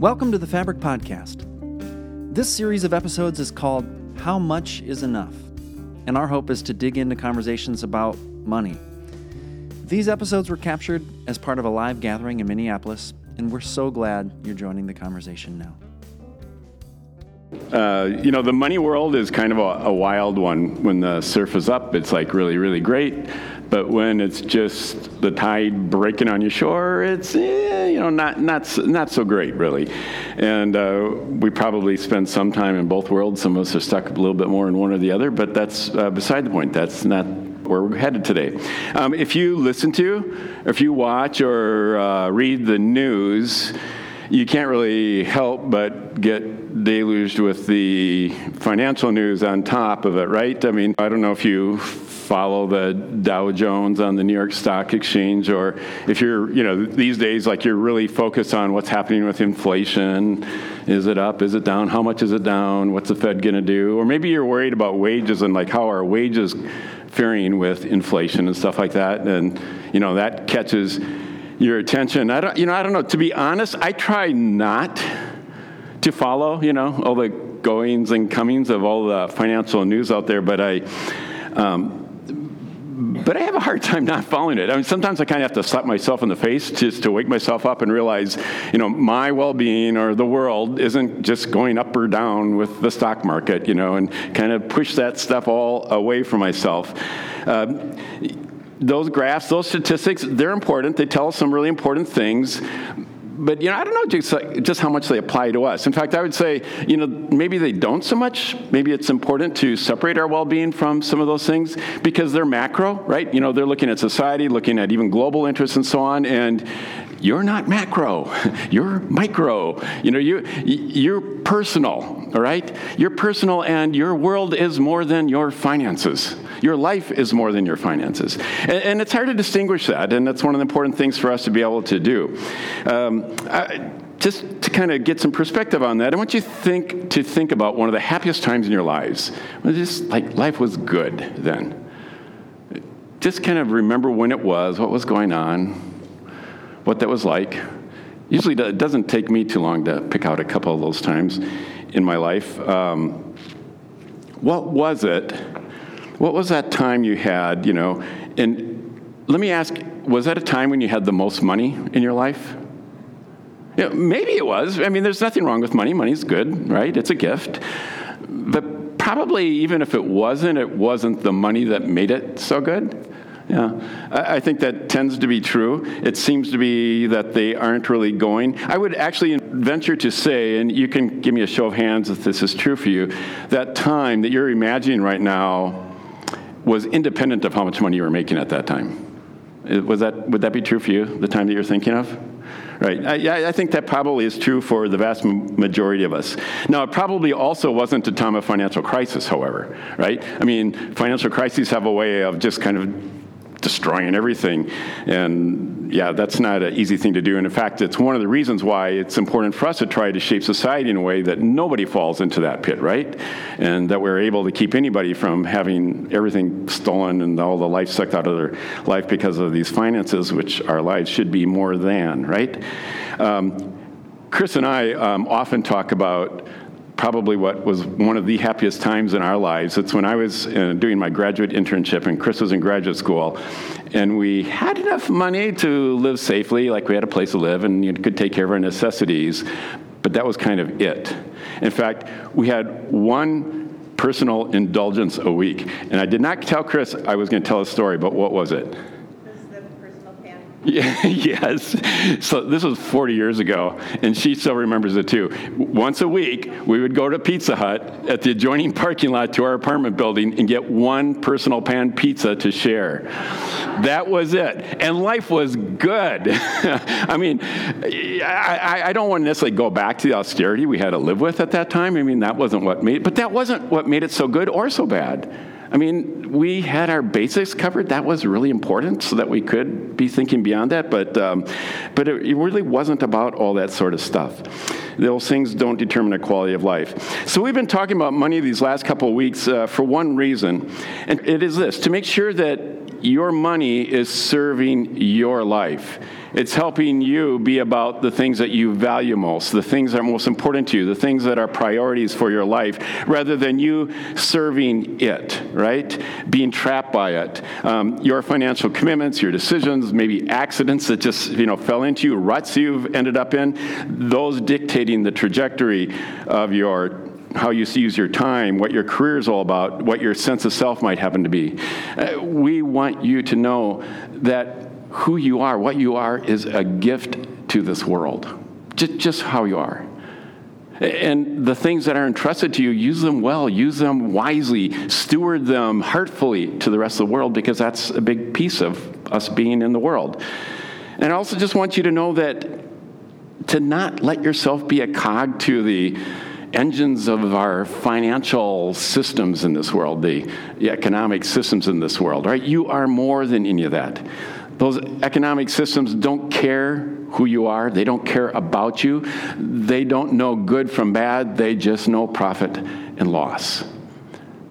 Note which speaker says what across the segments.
Speaker 1: Welcome to the Fabric Podcast. This series of episodes is called How Much is Enough? And our hope is to dig into conversations about money. These episodes were captured as part of a live gathering in Minneapolis, and we're so glad you're joining the conversation now.
Speaker 2: Uh, you know, the money world is kind of a, a, wild one. When the surf is up, it's like really, really great. But when it's just the tide breaking on your shore, it's eh, you know not not not so great really. And uh, we probably spend some time in both worlds. Some of us are stuck a little bit more in one or the other. But that's uh, beside the point. That's not where we're headed today. Um, if you listen to, if you watch or uh, read the news you can't really help but get deluged with the financial news on top of it, right? I mean, I don't know if you follow the Dow Jones on the New York Stock Exchange, or if you're, you know, these days, like you're really focused on what's happening with inflation. Is it up? Is it down? How much is it down? What's the Fed going to do? Or maybe you're worried about wages and like how are wages faring with inflation and stuff like that. And, you know, that catches your attention. I don't, you know, I don't know. To be honest, I try not to follow, you know, all the goings and comings of all the financial news out there, but I, um, but I have a hard time not following it. I mean, sometimes I kind of have to slap myself in the face just to wake myself up and realize, you know, my well-being or the world isn't just going up or down with the stock market, you know, and kind of push that stuff all away from myself. Um, those graphs, those statistics, they're important. They tell us some really important things. But you know, I don't know just, just how much they apply to us. In fact, I would say, you know, maybe they don't so much. Maybe it's important to separate our well-being from some of those things because they're macro, right? You know, they're looking at society, looking at even global interests and so on. And you're not macro, you're micro. You know, you, you're personal, all right? You're personal, and your world is more than your finances. Your life is more than your finances. And, and it's hard to distinguish that, and that's one of the important things for us to be able to do. Um, I, just to kind of get some perspective on that, I want you think, to think about one of the happiest times in your lives. Just like life was good then. Just kind of remember when it was, what was going on, what that was like. Usually, it doesn't take me too long to pick out a couple of those times in my life. Um, what was it? What was that time you had, you know? And let me ask was that a time when you had the most money in your life? You know, maybe it was. I mean, there's nothing wrong with money. Money's good, right? It's a gift. But probably, even if it wasn't, it wasn't the money that made it so good. Yeah, I think that tends to be true. It seems to be that they aren't really going. I would actually venture to say, and you can give me a show of hands if this is true for you, that time that you're imagining right now was independent of how much money you were making at that time. Was that, would that be true for you, the time that you're thinking of? Right. I, I, think that probably is true for the vast majority of us. Now, it probably also wasn't a time of financial crisis, however, right? I mean, financial crises have a way of just kind of destroying everything. And yeah, that's not an easy thing to do. And in fact, it's one of the reasons why it's important for us to try to shape society in a way that nobody falls into that pit, right? And that we're able to keep anybody from having everything stolen and all the life sucked out of their life because of these finances, which our lives should be more than, right? Um, Chris and I um, often talk about probably what was one of the happiest times in our lives. It's when I was uh, doing my graduate internship and Chris was in graduate school. And we had enough money to live safely, like we had a place to live and you could take care of our necessities. But that was kind of it. In fact, we had one personal indulgence a week. And I did not tell Chris I was going to tell a story, but what was it? Yes. So this was 40 years ago, and she still remembers it too. Once a week, we would go to Pizza Hut at the adjoining parking lot to our apartment building and get one personal pan pizza to share. That was it. And life was good. I mean, I, I, don't want to necessarily go back to the austerity we had to live with at that time. I mean, that wasn't what made but that wasn't what made it so good or so bad. I mean, we had our basics covered. That was really important so that we could be thinking beyond that. But, um, but it, really wasn't about all that sort of stuff. Those things don't determine the quality of life. So we've been talking about money these last couple of weeks uh, for one reason, and it is this to make sure that your money is serving your life. It's helping you be about the things that you value most, the things that are most important to you, the things that are priorities for your life, rather than you serving it, right? Being trapped by it. Um, your financial commitments, your decisions, maybe accidents that just, you know, fell into you, ruts you've ended up in, those dictating the trajectory of your how you use your time, what your career is all about, what your sense of self might happen to be. Uh, we want you to know that who you are, what you are, is a gift to this world. Just, just how you are. And the things that are entrusted to you, use them well, use them wisely, steward them heartfully to the rest of the world because that's a big piece of us being in the world. And I also just want you to know that to not let yourself be a cog to the engines of our financial systems in this world, the, the economic systems in this world, right? You are more than any of that. Those economic systems don't care who you are, they don't care about you, they don't know good from bad, they just know profit and loss.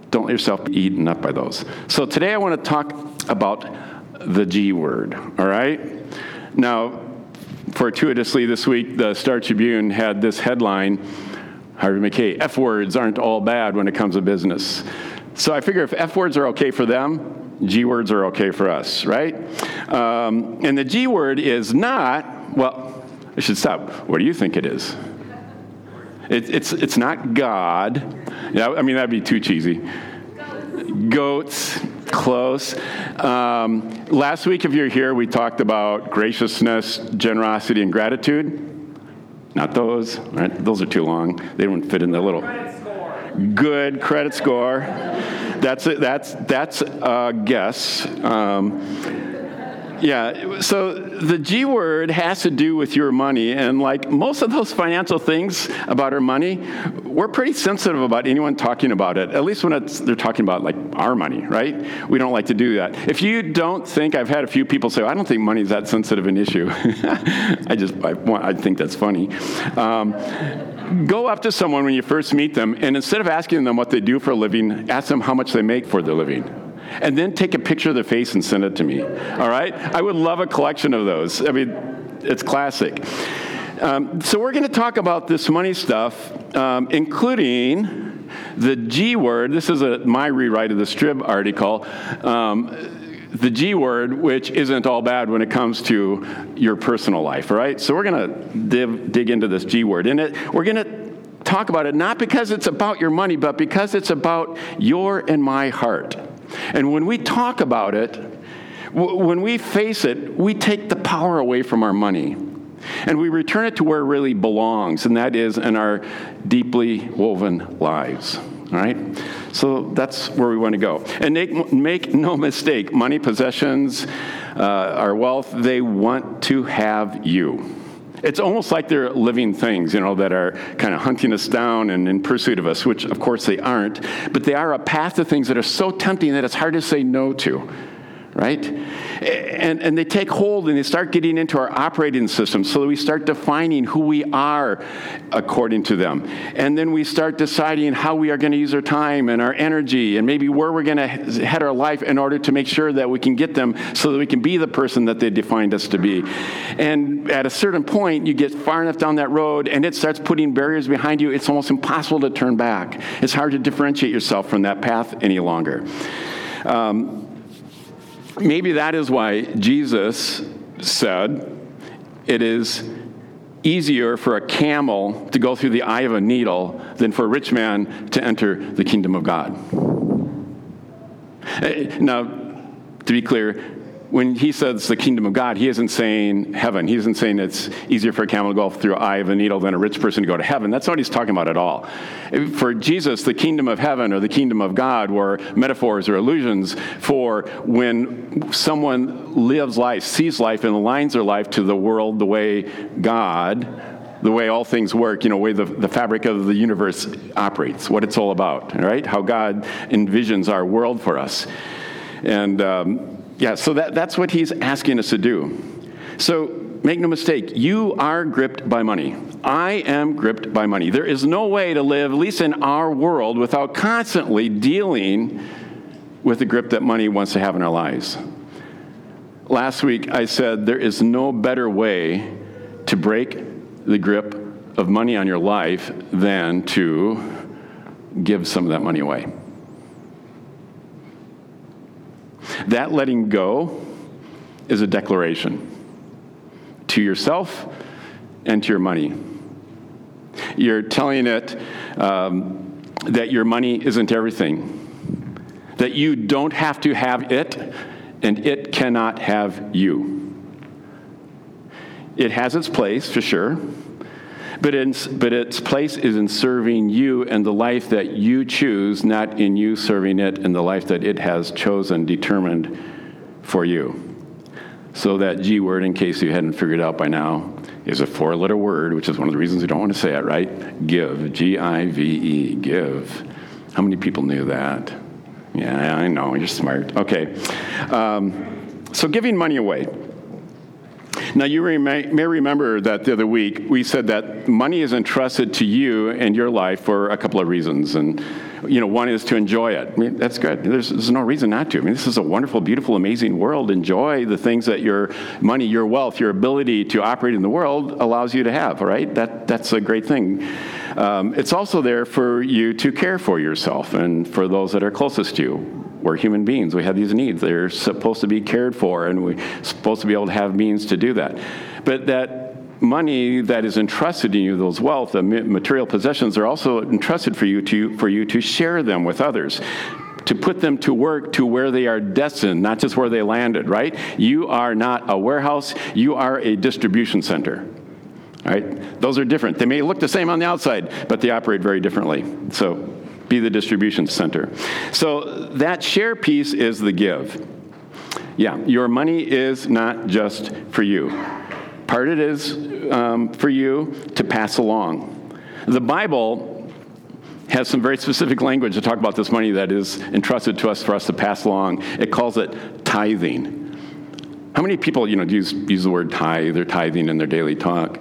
Speaker 2: Don't let yourself be eaten up by those. So today I want to talk about the G word, all right? Now, fortuitously this week, the Star Tribune had this headline Harvey Mackay, F words aren't all bad when it comes to business. So I figure if F words are okay for them, G words are okay for us, right? Um, and the G word is not, well, I should stop. What do you think it is? It, it's, it's not God. Yeah, I mean, that'd be too cheesy. Goats, close. Um, last week, if you're here, we talked about graciousness, generosity, and gratitude. Not those, right? Those are too long. They don't fit in the little. Good credit score. That's a, that's that's a guess. Um, yeah, so the G word has to do with your money, and like most of those financial things about our money, we're pretty sensitive about anyone talking about it. At least when they're talking about like our money, right? We don't like to do that. If you don't think, I've had a few people say, "I don't think money is that sensitive an issue." I just I, I, think that's funny. Um, go up to someone when you first meet them, and instead of asking them what they do for a living, ask them how much they make for their living. And then take a picture of their face and send it to me. All right? I would love a collection of those. I mean, it's classic. Um, so, we're going to talk about this money stuff, um, including the G word. This is a, my rewrite of the Strib article. Um, the G word, which isn't all bad when it comes to your personal life, right? So we're going to dig into this G word. And it, we're going to talk about it not because it's about your money, but because it's about your and my heart. And when we talk about it, when we face it, we take the power away from our money. And we return it to where it really belongs, and that is in our deeply woven lives. All right? So that's where we want to go. And make, make no mistake money, possessions, uh, our wealth, they want to have you. It's almost like they're living things, you know, that are kind of hunting us down and in pursuit of us, which of course they aren't. But they are a path to things that are so tempting that it's hard to say no to right? And, and they take hold and they start getting into our operating system so that we start defining who we are according to them. And then we start deciding how we are going to use our time and our energy and maybe where we're going to head our life in order to make sure that we can get them so that we can be the person that they defined us to be. And at a certain point, you get far enough down that road and it starts putting barriers behind you. It's almost impossible to turn back. It's hard to differentiate yourself from that path any longer. Um, maybe that is why Jesus said it is easier for a camel to go through the eye of a needle than for a rich man to enter the kingdom of God. Eh, now, to be clear, when he says the kingdom of God, he isn't saying heaven. He isn't saying it's easier for a camel to go through an eye of a needle than a rich person to go to heaven. That's not what he's talking about at all. For Jesus, the kingdom of heaven or the kingdom of God were metaphors or illusions for when someone lives life, sees life, and aligns their life to the world the way God the way all things work, you know, the way the, the fabric of the universe operates, what it's all about, right? How God envisions our world for us. And um, yeah, so that, that's what he's asking us to do. So make no mistake, you are gripped by money. I am gripped by money. There is no way to live, at least in our world, without constantly dealing with the grip that money wants to have in our lives. Last week, I said there is no better way to break the grip of money on your life than to give some of that money away. That letting go is a declaration to yourself and to your money. You're telling it um, that your money isn't everything, that you don't have to have it, and it cannot have you. It has its place, for sure, but, it's, but its place is in serving you and the life that you choose, not in you serving it and the life that it has chosen, determined for you. So that G word, in case you hadn't figured out by now, is a four letter word, which is one of the reasons you don't want to say it, right? Give. G I V E. Give. How many people knew that? Yeah, I know. You're smart. Okay. Um, so giving money away. Now, you may, remember that the other week we said that money is entrusted to you and your life for a couple of reasons. And, you know, one is to enjoy it. I mean, that's good. There's, there's no reason not to. I mean, this is a wonderful, beautiful, amazing world. Enjoy the things that your money, your wealth, your ability to operate in the world allows you to have, right? That, that's a great thing. Um, it's also there for you to care for yourself and for those that are closest to you we're human beings. We have these needs. They're supposed to be cared for, and we're supposed to be able to have means to do that. But that money that is entrusted in you, those wealth, the material possessions, are also entrusted for you to, for you to share them with others. To put them to work to where they are destined, not just where they landed, right? You are not a warehouse, you are a distribution center. Right? Those are different. They may look the same on the outside, but they operate very differently. So be the distribution center. So that share piece is the give. Yeah, your money is not just for you. Part of it is um, for you to pass along. The Bible has some very specific language to talk about this money that is entrusted to us for us to pass along. It calls it tithing. How many people, you know, use, use the word tithe or tithing in their daily talk?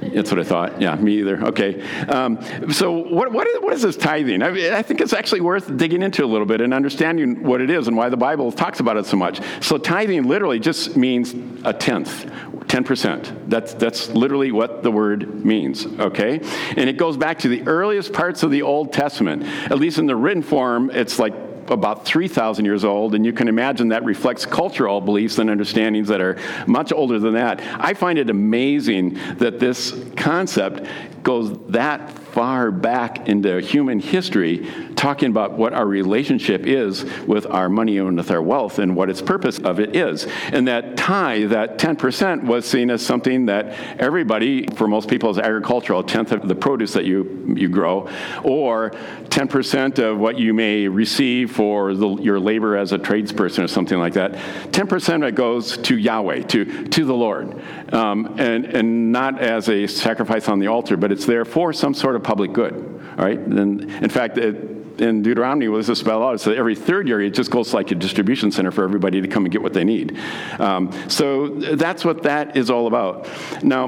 Speaker 2: That's what I thought. Yeah, me either. Okay. Um, so, what, what, is, what is this tithing? I, I, think it's actually worth digging into a little bit and understanding what it is and why the Bible talks about it so much. So, tithing literally just means a tenth, 10%. That's, that's literally what the word means, okay? And it goes back to the earliest parts of the Old Testament. At least in the written form, it's like about 3,000 years old, and you can imagine that reflects cultural beliefs and understandings that are much older than that. I find it amazing that this concept goes that far back into human history, talking about what our relationship is with our money and with our wealth and what its purpose of it is. And that tithe, that 10%, was seen as something that everybody, for most people, is agricultural, a tenth of the produce that you, you grow, or 10% of what you may receive for the, your labor as a tradesperson or something like that. 10% of it goes to Yahweh, to, to the Lord, um, and, and not as a sacrifice on the altar, but it's there for some sort of public good. All right? And in fact, it, in Deuteronomy, does this spell out? So every third year, it just goes like a distribution center for everybody to come and get what they need. Um, so that's what that is all about. Now,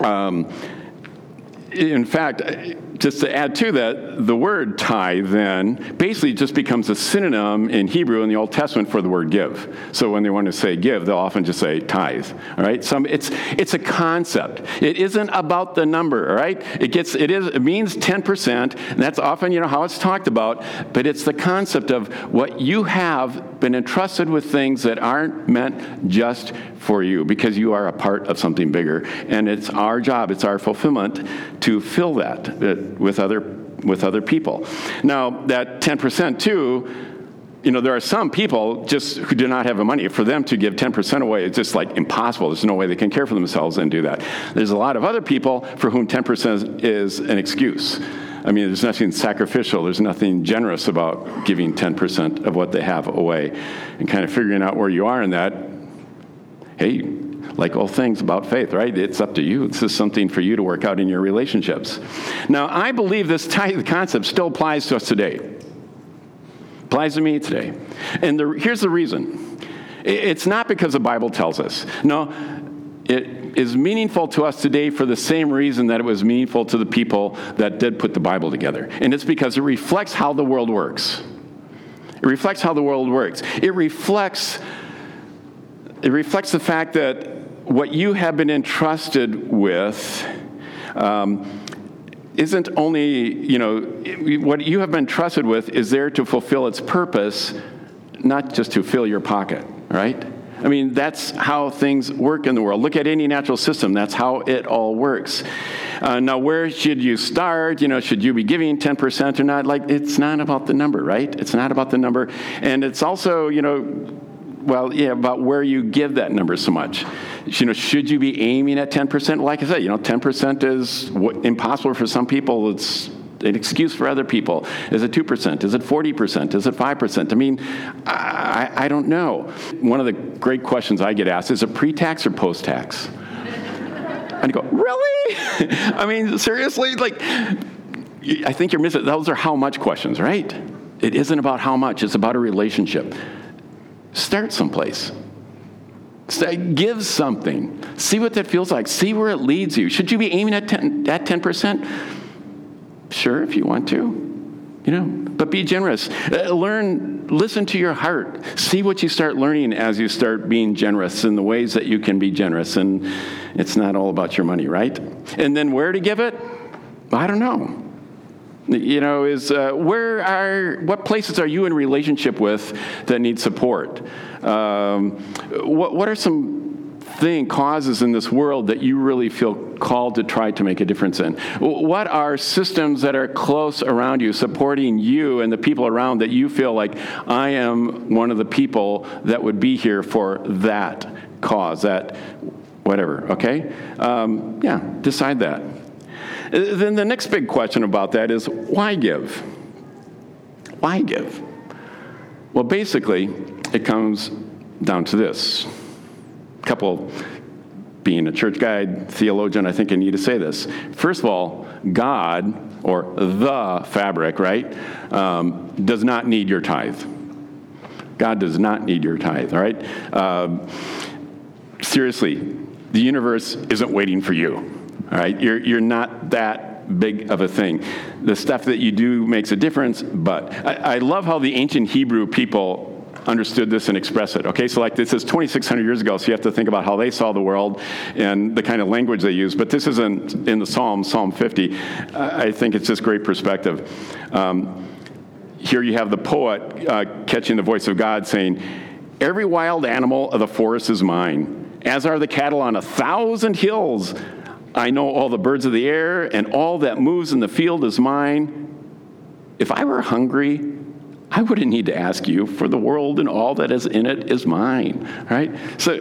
Speaker 2: um, in fact, just to add to that, the word tithe then basically just becomes a synonym in Hebrew in the Old Testament for the word give. So when they want to say give, they'll often just say tithe. All right, some it's it's a concept. It isn't about the number. All right, it gets it is it means ten percent, that's often you know how it's talked about. But it's the concept of what you have been entrusted with things that aren't meant just for you because you are a part of something bigger, and it's our job, it's our fulfillment to fill that with other, with other people. Now, that 10% too, you know, there are some people just who do not have the money. For them to give 10% away, it's just like impossible. There's no way they can care for themselves and do that. There's a lot of other people for whom 10% is an excuse. I mean, there's nothing sacrificial, there's nothing generous about giving 10% of what they have away. And kind of figuring out where you are in that, hey, like all things about faith, right? It's up to you. This is something for you to work out in your relationships. Now, I believe this tithe concept still applies to us today. Applies to me today. And the, here's the reason It's not because the Bible tells us. No, it is meaningful to us today for the same reason that it was meaningful to the people that did put the Bible together. And it's because it reflects how the world works. It reflects how the world works. It reflects it reflects the fact that what you have been entrusted with um, isn't only, you know, what you have been trusted with is there to fulfill its purpose, not just to fill your pocket, right? I mean, that's how things work in the world. Look at any natural system, that's how it all works. Uh, now, where should you start? You know, should you be giving 10% or not? Like, it's not about the number, right? It's not about the number. And it's also, you know, well, yeah, about where you give that number so much. You know, should you be aiming at 10%? Like I said, you know, 10% is impossible for some people. It's an excuse for other people. Is it 2%? Is it 40%? Is it 5%? I mean, I, I don't know. One of the great questions I get asked is it pre tax or post tax? and I go, really? I mean, seriously? Like, I think you're missing. Those are how much questions, right? It isn't about how much, it's about a relationship. Start someplace. Say, give something. See what that feels like. See where it leads you. Should you be aiming at 10, at 10%? Sure, if you want to. You know, but be generous. Uh, learn, listen to your heart. See what you start learning as you start being generous in the ways that you can be generous. And it's not all about your money, right? And then where to give it? I don't know you know is uh, where are what places are you in relationship with that need support? Um, what, what are some thing causes in this world that you really feel called to try to make a difference in? What are systems that are close around you supporting you and the people around that you feel like i am one of the people that would be here for that cause that whatever okay? Um, yeah decide that then the next big question about that is why give? Why give? Well, basically, it comes down to this. A couple, being a church guide, theologian, I think I need to say this. First of all, God, or the fabric, right, um, does not need your tithe. God does not need your tithe, all right? Um, seriously, the universe isn't waiting for you. All right, you're, you're not that big of a thing. The stuff that you do makes a difference, but I, I love how the ancient Hebrew people understood this and expressed it. Okay, so like this is 2,600 years ago, so you have to think about how they saw the world and the kind of language they use. But this isn't in the Psalm, Psalm 50. I think it's just great perspective. Um, here you have the poet uh, catching the voice of God saying, Every wild animal of the forest is mine, as are the cattle on a thousand hills. I know all the birds of the air, and all that moves in the field is mine. If I were hungry, I wouldn't need to ask you, for the world and all that is in it is mine, right? So,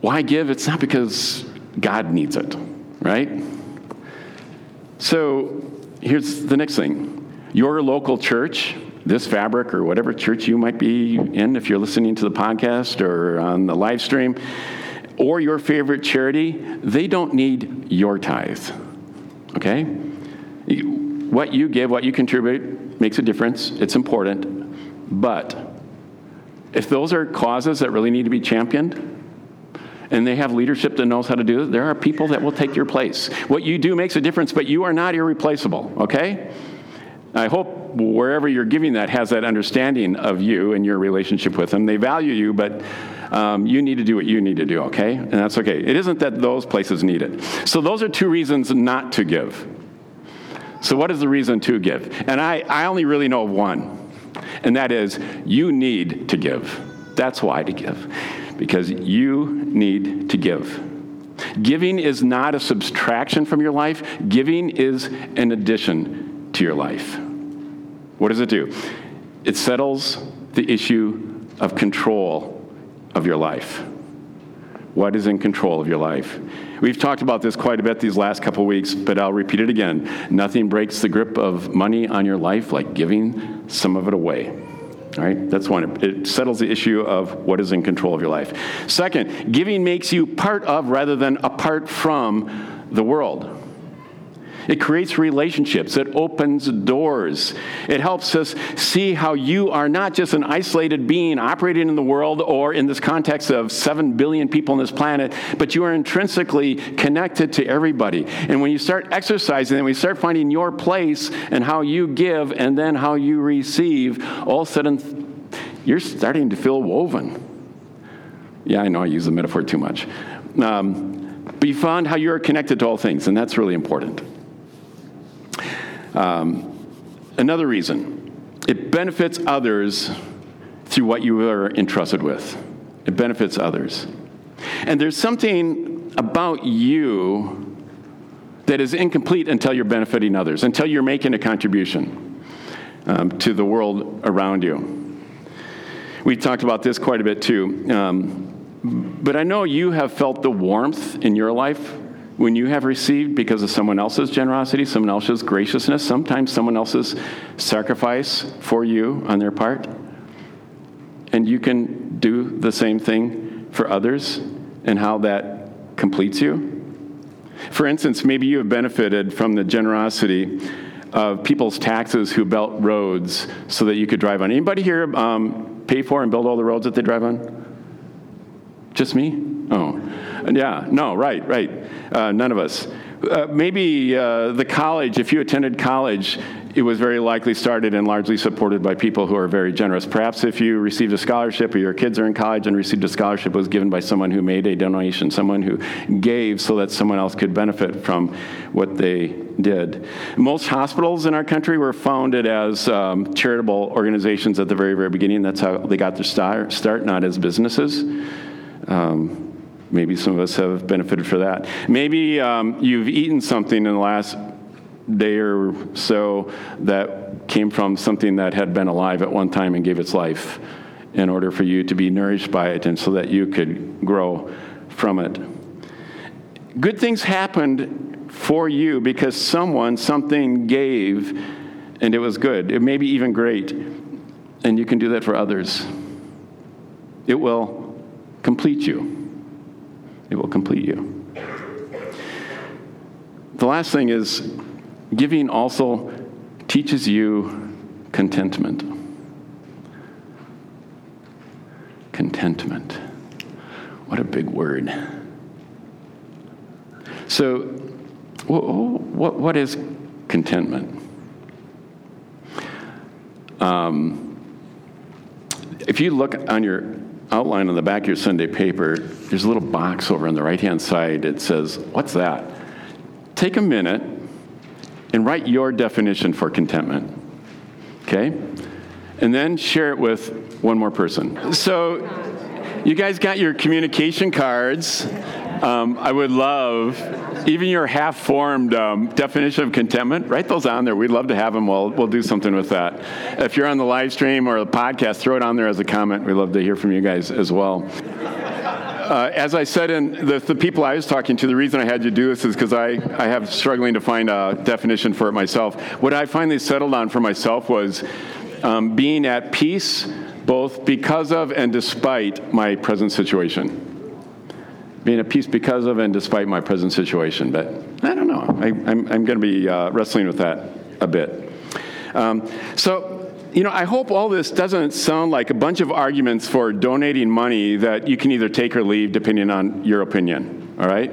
Speaker 2: why give? It's not because God needs it, right? So, here's the next thing your local church, this fabric, or whatever church you might be in, if you're listening to the podcast or on the live stream, or your favorite charity, they don't need your tithe. Okay? What you give, what you contribute makes a difference. It's important. But if those are causes that really need to be championed, and they have leadership that knows how to do it, there are people that will take your place. What you do makes a difference, but you are not irreplaceable, okay? I hope wherever you're giving that has that understanding of you and your relationship with them. They value you, but um, you need to do what you need to do, okay? And that's okay. It isn't that those places need it. So, those are two reasons not to give. So, what is the reason to give? And I, I only really know of one, and that is you need to give. That's why to give, because you need to give. Giving is not a subtraction from your life, giving is an addition to your life. What does it do? It settles the issue of control of your life? What is in control of your life? We've talked about this quite a bit these last couple weeks, but I'll repeat it again. Nothing breaks the grip of money on your life like giving some of it away. All right, that's one. It settles the issue of what is in control of your life. Second, giving makes you part of rather than apart from the world. It creates relationships. It opens doors. It helps us see how you are not just an isolated being operating in the world or in this context of 7 billion people on this planet, but you are intrinsically connected to everybody. And when you start exercising and we start finding your place and how you give and then how you receive, all of a sudden you're starting to feel woven. Yeah, I know I use the metaphor too much. Um, you found how you're connected to all things, and that's really important. Um, another reason it benefits others through what you are entrusted with. It benefits others. And there's something about you that is incomplete until you're benefiting others, until you're making a contribution um, to the world around you. We talked about this quite a bit too. Um, but I know you have felt the warmth in your life when you have received because of someone else's generosity, someone else's graciousness, sometimes someone else's sacrifice for you on their part. And you can do the same thing for others and how that completes you. For instance, maybe you have benefited from the generosity of people's taxes who built roads so that you could drive on. Anybody here um, pay for and build all the roads that they drive on? Just me? Oh, yeah, no, right, right. Uh, none of us. Uh, maybe uh, the college, if you attended college, it was very likely started and largely supported by people who are very generous. Perhaps if you received a scholarship or your kids are in college and received a scholarship, was given by someone who made a donation, someone who gave so that someone else could benefit from what they did. Most hospitals in our country were founded as um, charitable organizations at the very, very beginning. That's how they got their start, not as businesses. Um, maybe some of us have benefited for that. Maybe um, you've eaten something in the last day or so that came from something that had been alive at one time and gave its life in order for you to be nourished by it and so that you could grow from it. Good things happened for you because someone, something gave and it was good. It may be even great. And you can do that for others. It will complete you. It will complete you. The last thing is giving also teaches you contentment. Contentment. What a big word. So, what, what is contentment? Um, if you look on your outline on the back of your Sunday paper, there's a little box over on the right hand side. It says, What's that? Take a minute and write your definition for contentment. Okay? And then share it with one more person. So, you guys got your communication cards. Um, I would love even your half formed um, definition of contentment, write those on there. We'd love to have them. We'll, we'll do something with that. If you're on the live stream or the podcast, throw it on there as a comment. We'd love to hear from you guys as well. Uh, as I said, in the, the, people I was talking to, the reason I had you do this is because I, I have struggling to find a definition for it myself. What I finally settled on for myself was um, being at peace both because of and despite my present situation being at peace because of and despite my present situation. But I don't know. I, am going to be uh, wrestling with that a bit. Um, so, you know, I hope all this doesn't sound like a bunch of arguments for donating money that you can either take or leave depending on your opinion. All right?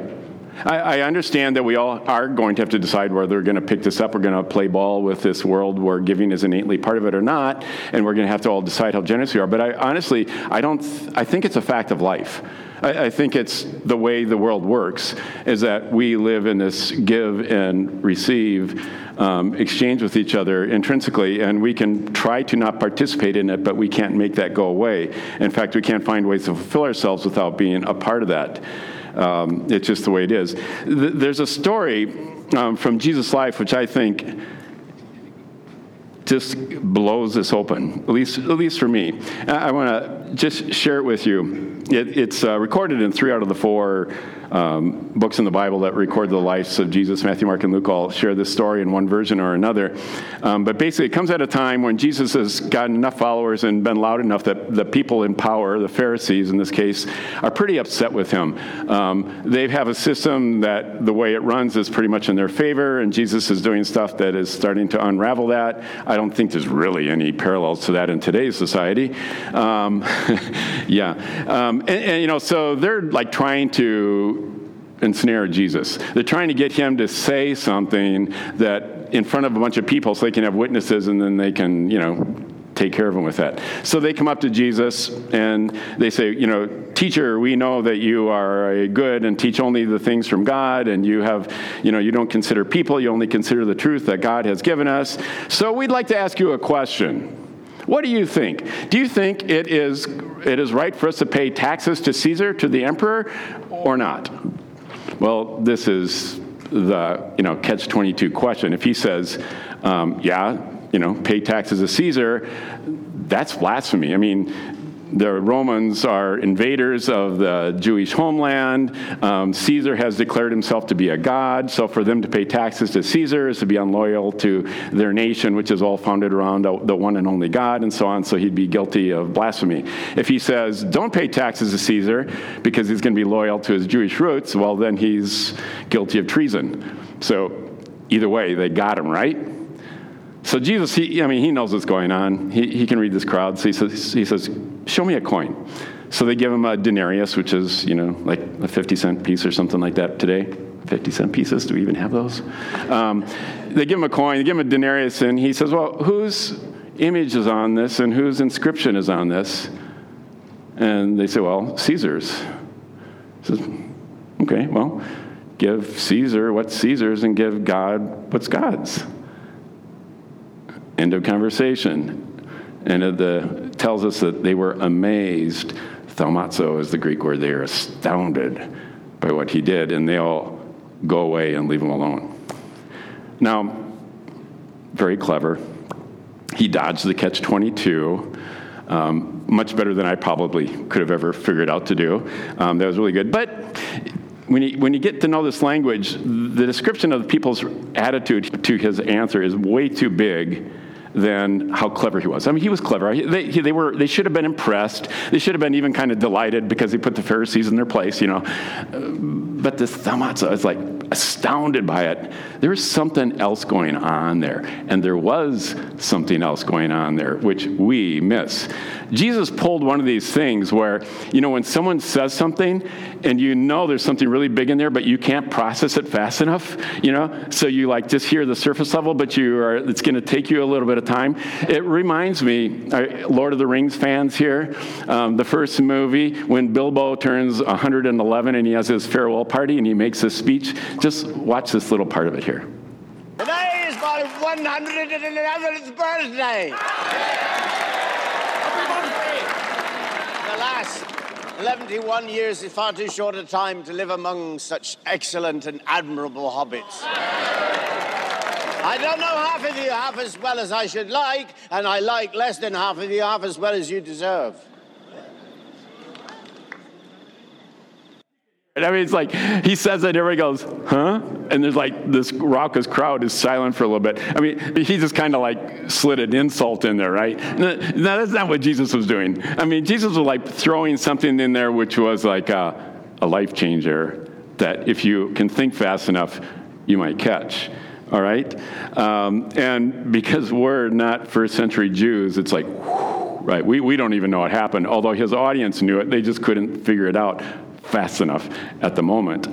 Speaker 2: I, I understand that we all are going to have to decide whether we're going to pick this up, we're going to play ball with this world where giving is innately part of it or not, and we're going to have to all decide how generous we are. But I honestly, I don't. I think it's a fact of life. I, I think it's the way the world works is that we live in this give and receive um, exchange with each other intrinsically, and we can try to not participate in it, but we can't make that go away. In fact, we can't find ways to fulfill ourselves without being a part of that. Um, it's just the way it is. Th- there's a story um, from Jesus' life which I think just blows this open, at least, at least for me. I, want to just share it with you. It, it's uh, recorded in three out of the four um, books in the Bible that record the lives of Jesus, Matthew, Mark, and Luke, all share this story in one version or another. Um, but basically, it comes at a time when Jesus has gotten enough followers and been loud enough that the people in power, the Pharisees in this case, are pretty upset with him. Um, they have a system that the way it runs is pretty much in their favor, and Jesus is doing stuff that is starting to unravel that. I don't think there's really any parallels to that in today's society. Um, yeah. Um, and, and, you know, so they're like trying to ensnare Jesus. They're trying to get him to say something that in front of a bunch of people so they can have witnesses and then they can, you know, take care of him with that. So they come up to Jesus and they say, you know, teacher, we know that you are good and teach only the things from God and you have, you know, you don't consider people, you only consider the truth that God has given us. So we'd like to ask you a question. What do you think? Do you think it is it is right for us to pay taxes to Caesar, to the emperor, or not? Well, this is the you know catch twenty two question. If he says, um, yeah, you know, pay taxes to Caesar, that's blasphemy. I mean, the Romans are invaders of the Jewish homeland. Um, Caesar has declared himself to be a god, so for them to pay taxes to Caesar is to be unloyal to their nation, which is all founded around the one and only God, and so on, so he'd be guilty of blasphemy. If he says, don't pay taxes to Caesar because he's going to be loyal to his Jewish roots, well, then he's guilty of treason. So either way, they got him, right? So Jesus, he, I mean, he knows what's going on. He, he can read this crowd. So he says, he says, show me a coin. So they give him a denarius, which is, you know, like a 50 cent piece or something like that today. 50 cent pieces, do we even have those? Um, they give him a coin, they give him a denarius, and he says, well, whose image is on this and whose inscription is on this? And they say, well, Caesar's. He says, okay, well, give Caesar what's Caesar's and give God what's God's. End of conversation. And it tells us that they were amazed. Thaumazo is the Greek word. They are astounded by what he did, and they all go away and leave him alone. Now, very clever. He dodged the catch 22. Um, much better than I probably could have ever figured out to do. Um, that was really good. But when you, when you get to know this language, the description of the people's attitude to his answer is way too big than how clever he was. I mean, he was clever. They, they, were, they should have been impressed. They should have been even kind of delighted because he put the Pharisees in their place, you know. Uh, but this Thaumazo is like astounded by it. There's something else going on there. And there was something else going on there, which we miss. Jesus pulled one of these things where, you know, when someone says something and you know there's something really big in there, but you can't process it fast enough, you know, so you like just hear the surface level, but you are, it's going to take you a little bit of time. It reminds me, Lord of the Rings fans here, um, the first movie when Bilbo turns 111 and he has his farewell party and he makes his speech. Just watch this little part of it here.
Speaker 3: Today is my 111th birthday. Alas, 71 years is far too short a time to live among such excellent and admirable hobbits. I don't know half of you half as well as I should like, and I like less than half of you half as well as you deserve.
Speaker 2: I mean, it's like he says that, everybody goes, huh? And there's like this raucous crowd is silent for a little bit. I mean, he just kind of like slid an insult in there, right? No, that's not what Jesus was doing. I mean, Jesus was like throwing something in there which was like a, a life changer that if you can think fast enough, you might catch. All right? Um, and because we're not first century Jews, it's like, whew, right? We, we don't even know what happened. Although his audience knew it, they just couldn't figure it out fast enough at the moment.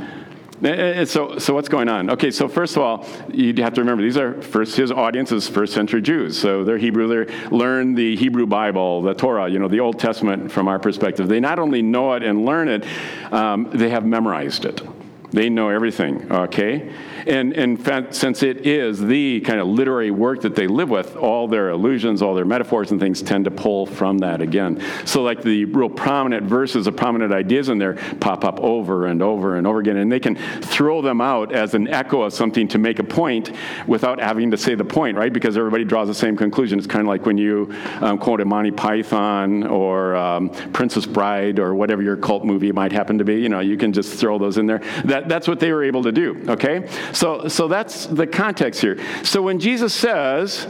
Speaker 2: Eh, eh, eh, so, so what's going on? Okay, so first of all, you have to remember these are first his audience is first century Jews, so they're Hebrew. They learn the Hebrew Bible, the Torah, you know, the Old Testament from our perspective. They not only know it and learn it, um, they have memorized it. They know everything, okay? And in fact, since it is the kind of literary work that they live with, all their allusions, all their metaphors and things tend to pull from that again. So, like the real prominent verses of prominent ideas in there pop up over and over and over again, and they can throw them out as an echo of something to make a point without having to say the point, right? Because everybody draws the same conclusion. It's kind of like when you um, quote a Monty Python or um, Princess Bride or whatever your cult movie might happen to be. You know, you can just throw those in there. That, that's what they were able to do, okay? So, so that's the context here. So when Jesus says,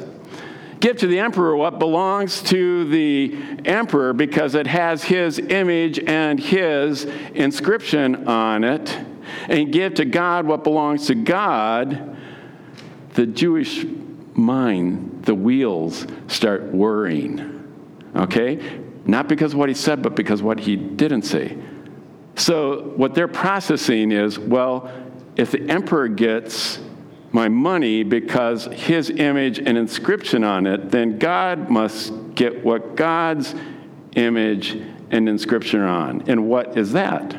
Speaker 2: give to the emperor what belongs to the emperor because it has his image and his inscription on it, and give to God what belongs to God, the Jewish mind, the wheels start whirring. Okay? Not because of what he said, but because what he didn't say. So what they're processing is well, if the emperor gets my money because his image and inscription on it, then God must get what God's image and inscription on. And what is that?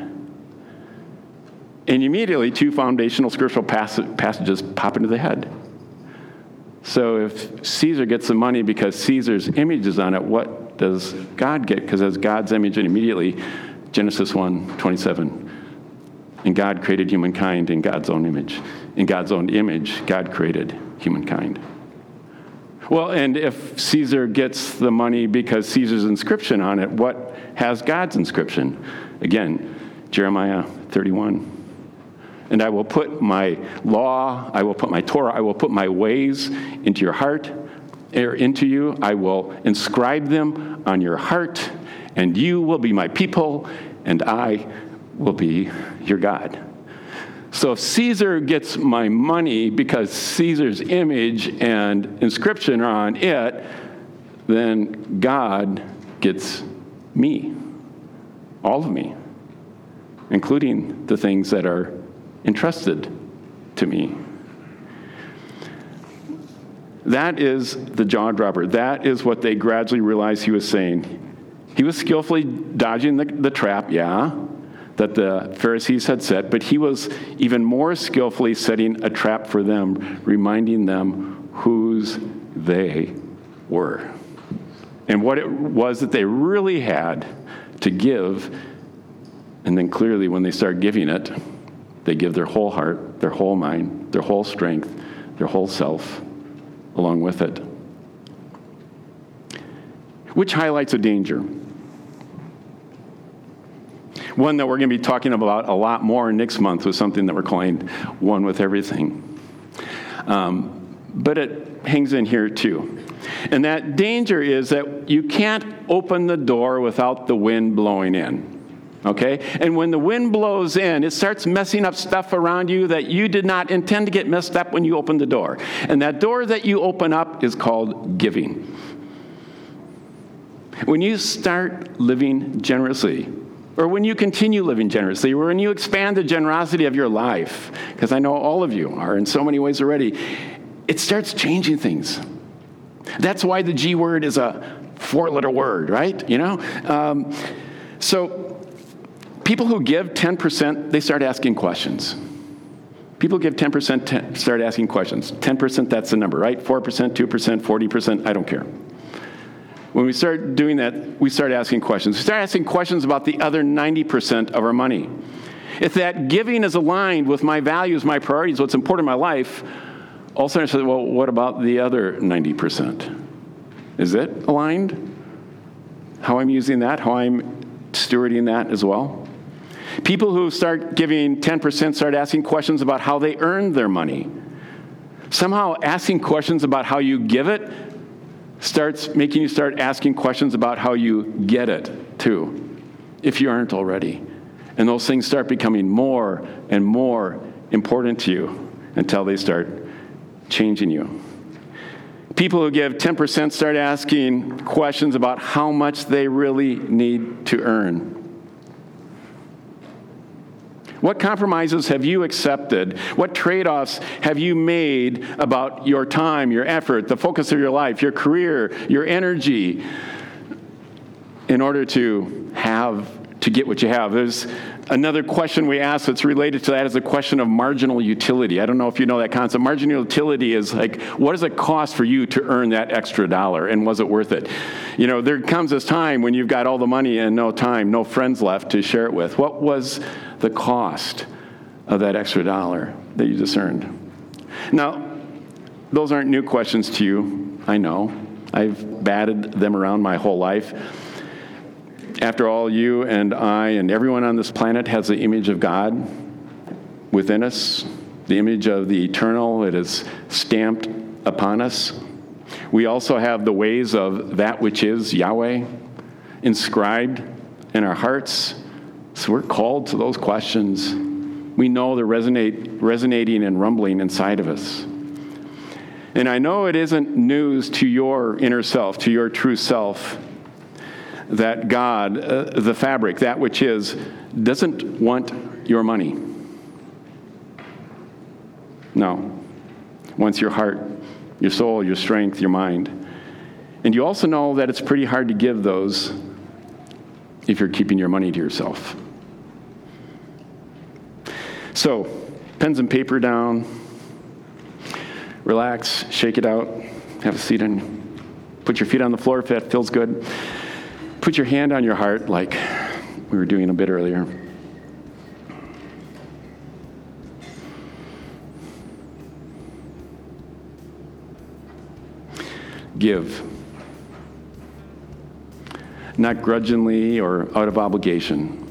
Speaker 2: And immediately, two foundational scriptural passages pop into the head. So if Caesar gets the money because Caesar's image is on it, what does God get? Because as God's image, and immediately, Genesis 1 27. And God created humankind in God's own image. In God's own image, God created humankind. Well, and if Caesar gets the money because Caesar's inscription on it, what has God's inscription? Again, Jeremiah 31. And I will put my law, I will put my Torah, I will put my ways into your heart, or into you. I will inscribe them on your heart, and you will be my people, and I will be your God. So if Caesar gets my money because Caesar's image and inscription are on it, then God gets me, all of me, including the things that are entrusted to me. That is the jaw dropper. That is what they gradually realized he was saying. He was skillfully dodging the, the trap, yeah, that the Pharisees had set, but he was even more skillfully setting a trap for them, reminding them whose they were and what it was that they really had to give. And then clearly, when they start giving it, they give their whole heart, their whole mind, their whole strength, their whole self along with it. Which highlights a danger. One that we're going to be talking about a lot more next month was something that we're calling One with Everything. Um, but it hangs in here too. And that danger is that you can't open the door without the wind blowing in. Okay? And when the wind blows in, it starts messing up stuff around you that you did not intend to get messed up when you opened the door. And that door that you open up is called giving. When you start living generously, or when you continue living generously, or when you expand the generosity of your life, because I know all of you are in so many ways already, it starts changing things. That's why the G word is a four letter word, right? You know? Um, so, people who give 10%, they start asking questions. People give 10%, start asking questions. 10%, that's the number, right? 4%, 2%, 40%, I don't care. When we start doing that, we start asking questions. We start asking questions about the other 90% of our money. If that giving is aligned with my values, my priorities, what's important in my life, all of a sudden I say, well, what about the other 90%? Is it aligned? How I'm using that, how I'm stewarding that as well? People who start giving 10% start asking questions about how they earn their money. Somehow asking questions about how you give it starts making you start asking questions about how you get it, too, if you aren't already. And those things start becoming more and more important to you until they start changing you. People who give 10% start asking questions about how much they really need to earn. What compromises have you accepted? What trade offs have you made about your time, your effort, the focus of your life, your career, your energy in order to have to get what you have. There's another question we ask that's related to that is a question of marginal utility. I don't know if you know that concept. Marginal utility is like, what does it cost for you to earn that extra dollar, and was it worth it? You know, there comes this time when you've got all the money and no time, no friends left to share it with. What was the cost of that extra dollar that you just earned? Now, those aren't new questions to you, I know. I've batted them around my whole life. After all, you and I and everyone on this planet has the image of God within us, the image of the eternal. It is stamped upon us. We also have the ways of that which is Yahweh inscribed in our hearts. So we're called to those questions. We know they're resonate, resonating and rumbling inside of us. And I know it isn't news to your inner self, to your true self, that God, uh, the fabric, that which is, doesn't want your money. No. Wants your heart, your soul, your strength, your mind. And you also know that it's pretty hard to give those if you're keeping your money to yourself. So, pens and paper down, relax, shake it out, have a seat and put your feet on the floor if that feels good. Put your hand on your heart like we were doing a bit earlier. Give. Not grudgingly or out of obligation.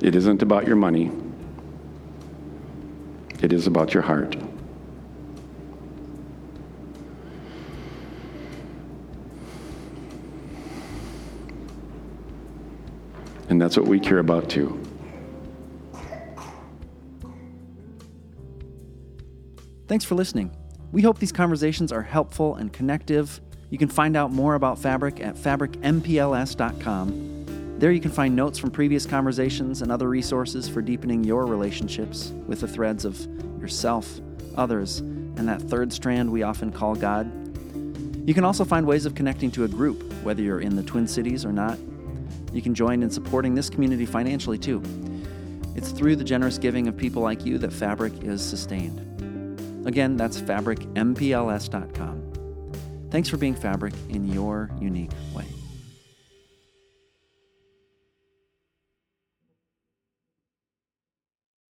Speaker 2: It isn't about your money, it is about your heart. And that's what we care about too.
Speaker 1: Thanks for listening. We hope these conversations are helpful and connective. You can find out more about Fabric at fabricmpls.com. There you can find notes from previous conversations and other resources for deepening your relationships with the threads of yourself, others, and that third strand we often call God. You can also find ways of connecting to a group, whether you're in the Twin Cities or not. You can join in supporting this community financially too. It's through the generous giving of people like you that Fabric is sustained. Again, that's fabricmpls.com. Thanks for being Fabric in your unique way.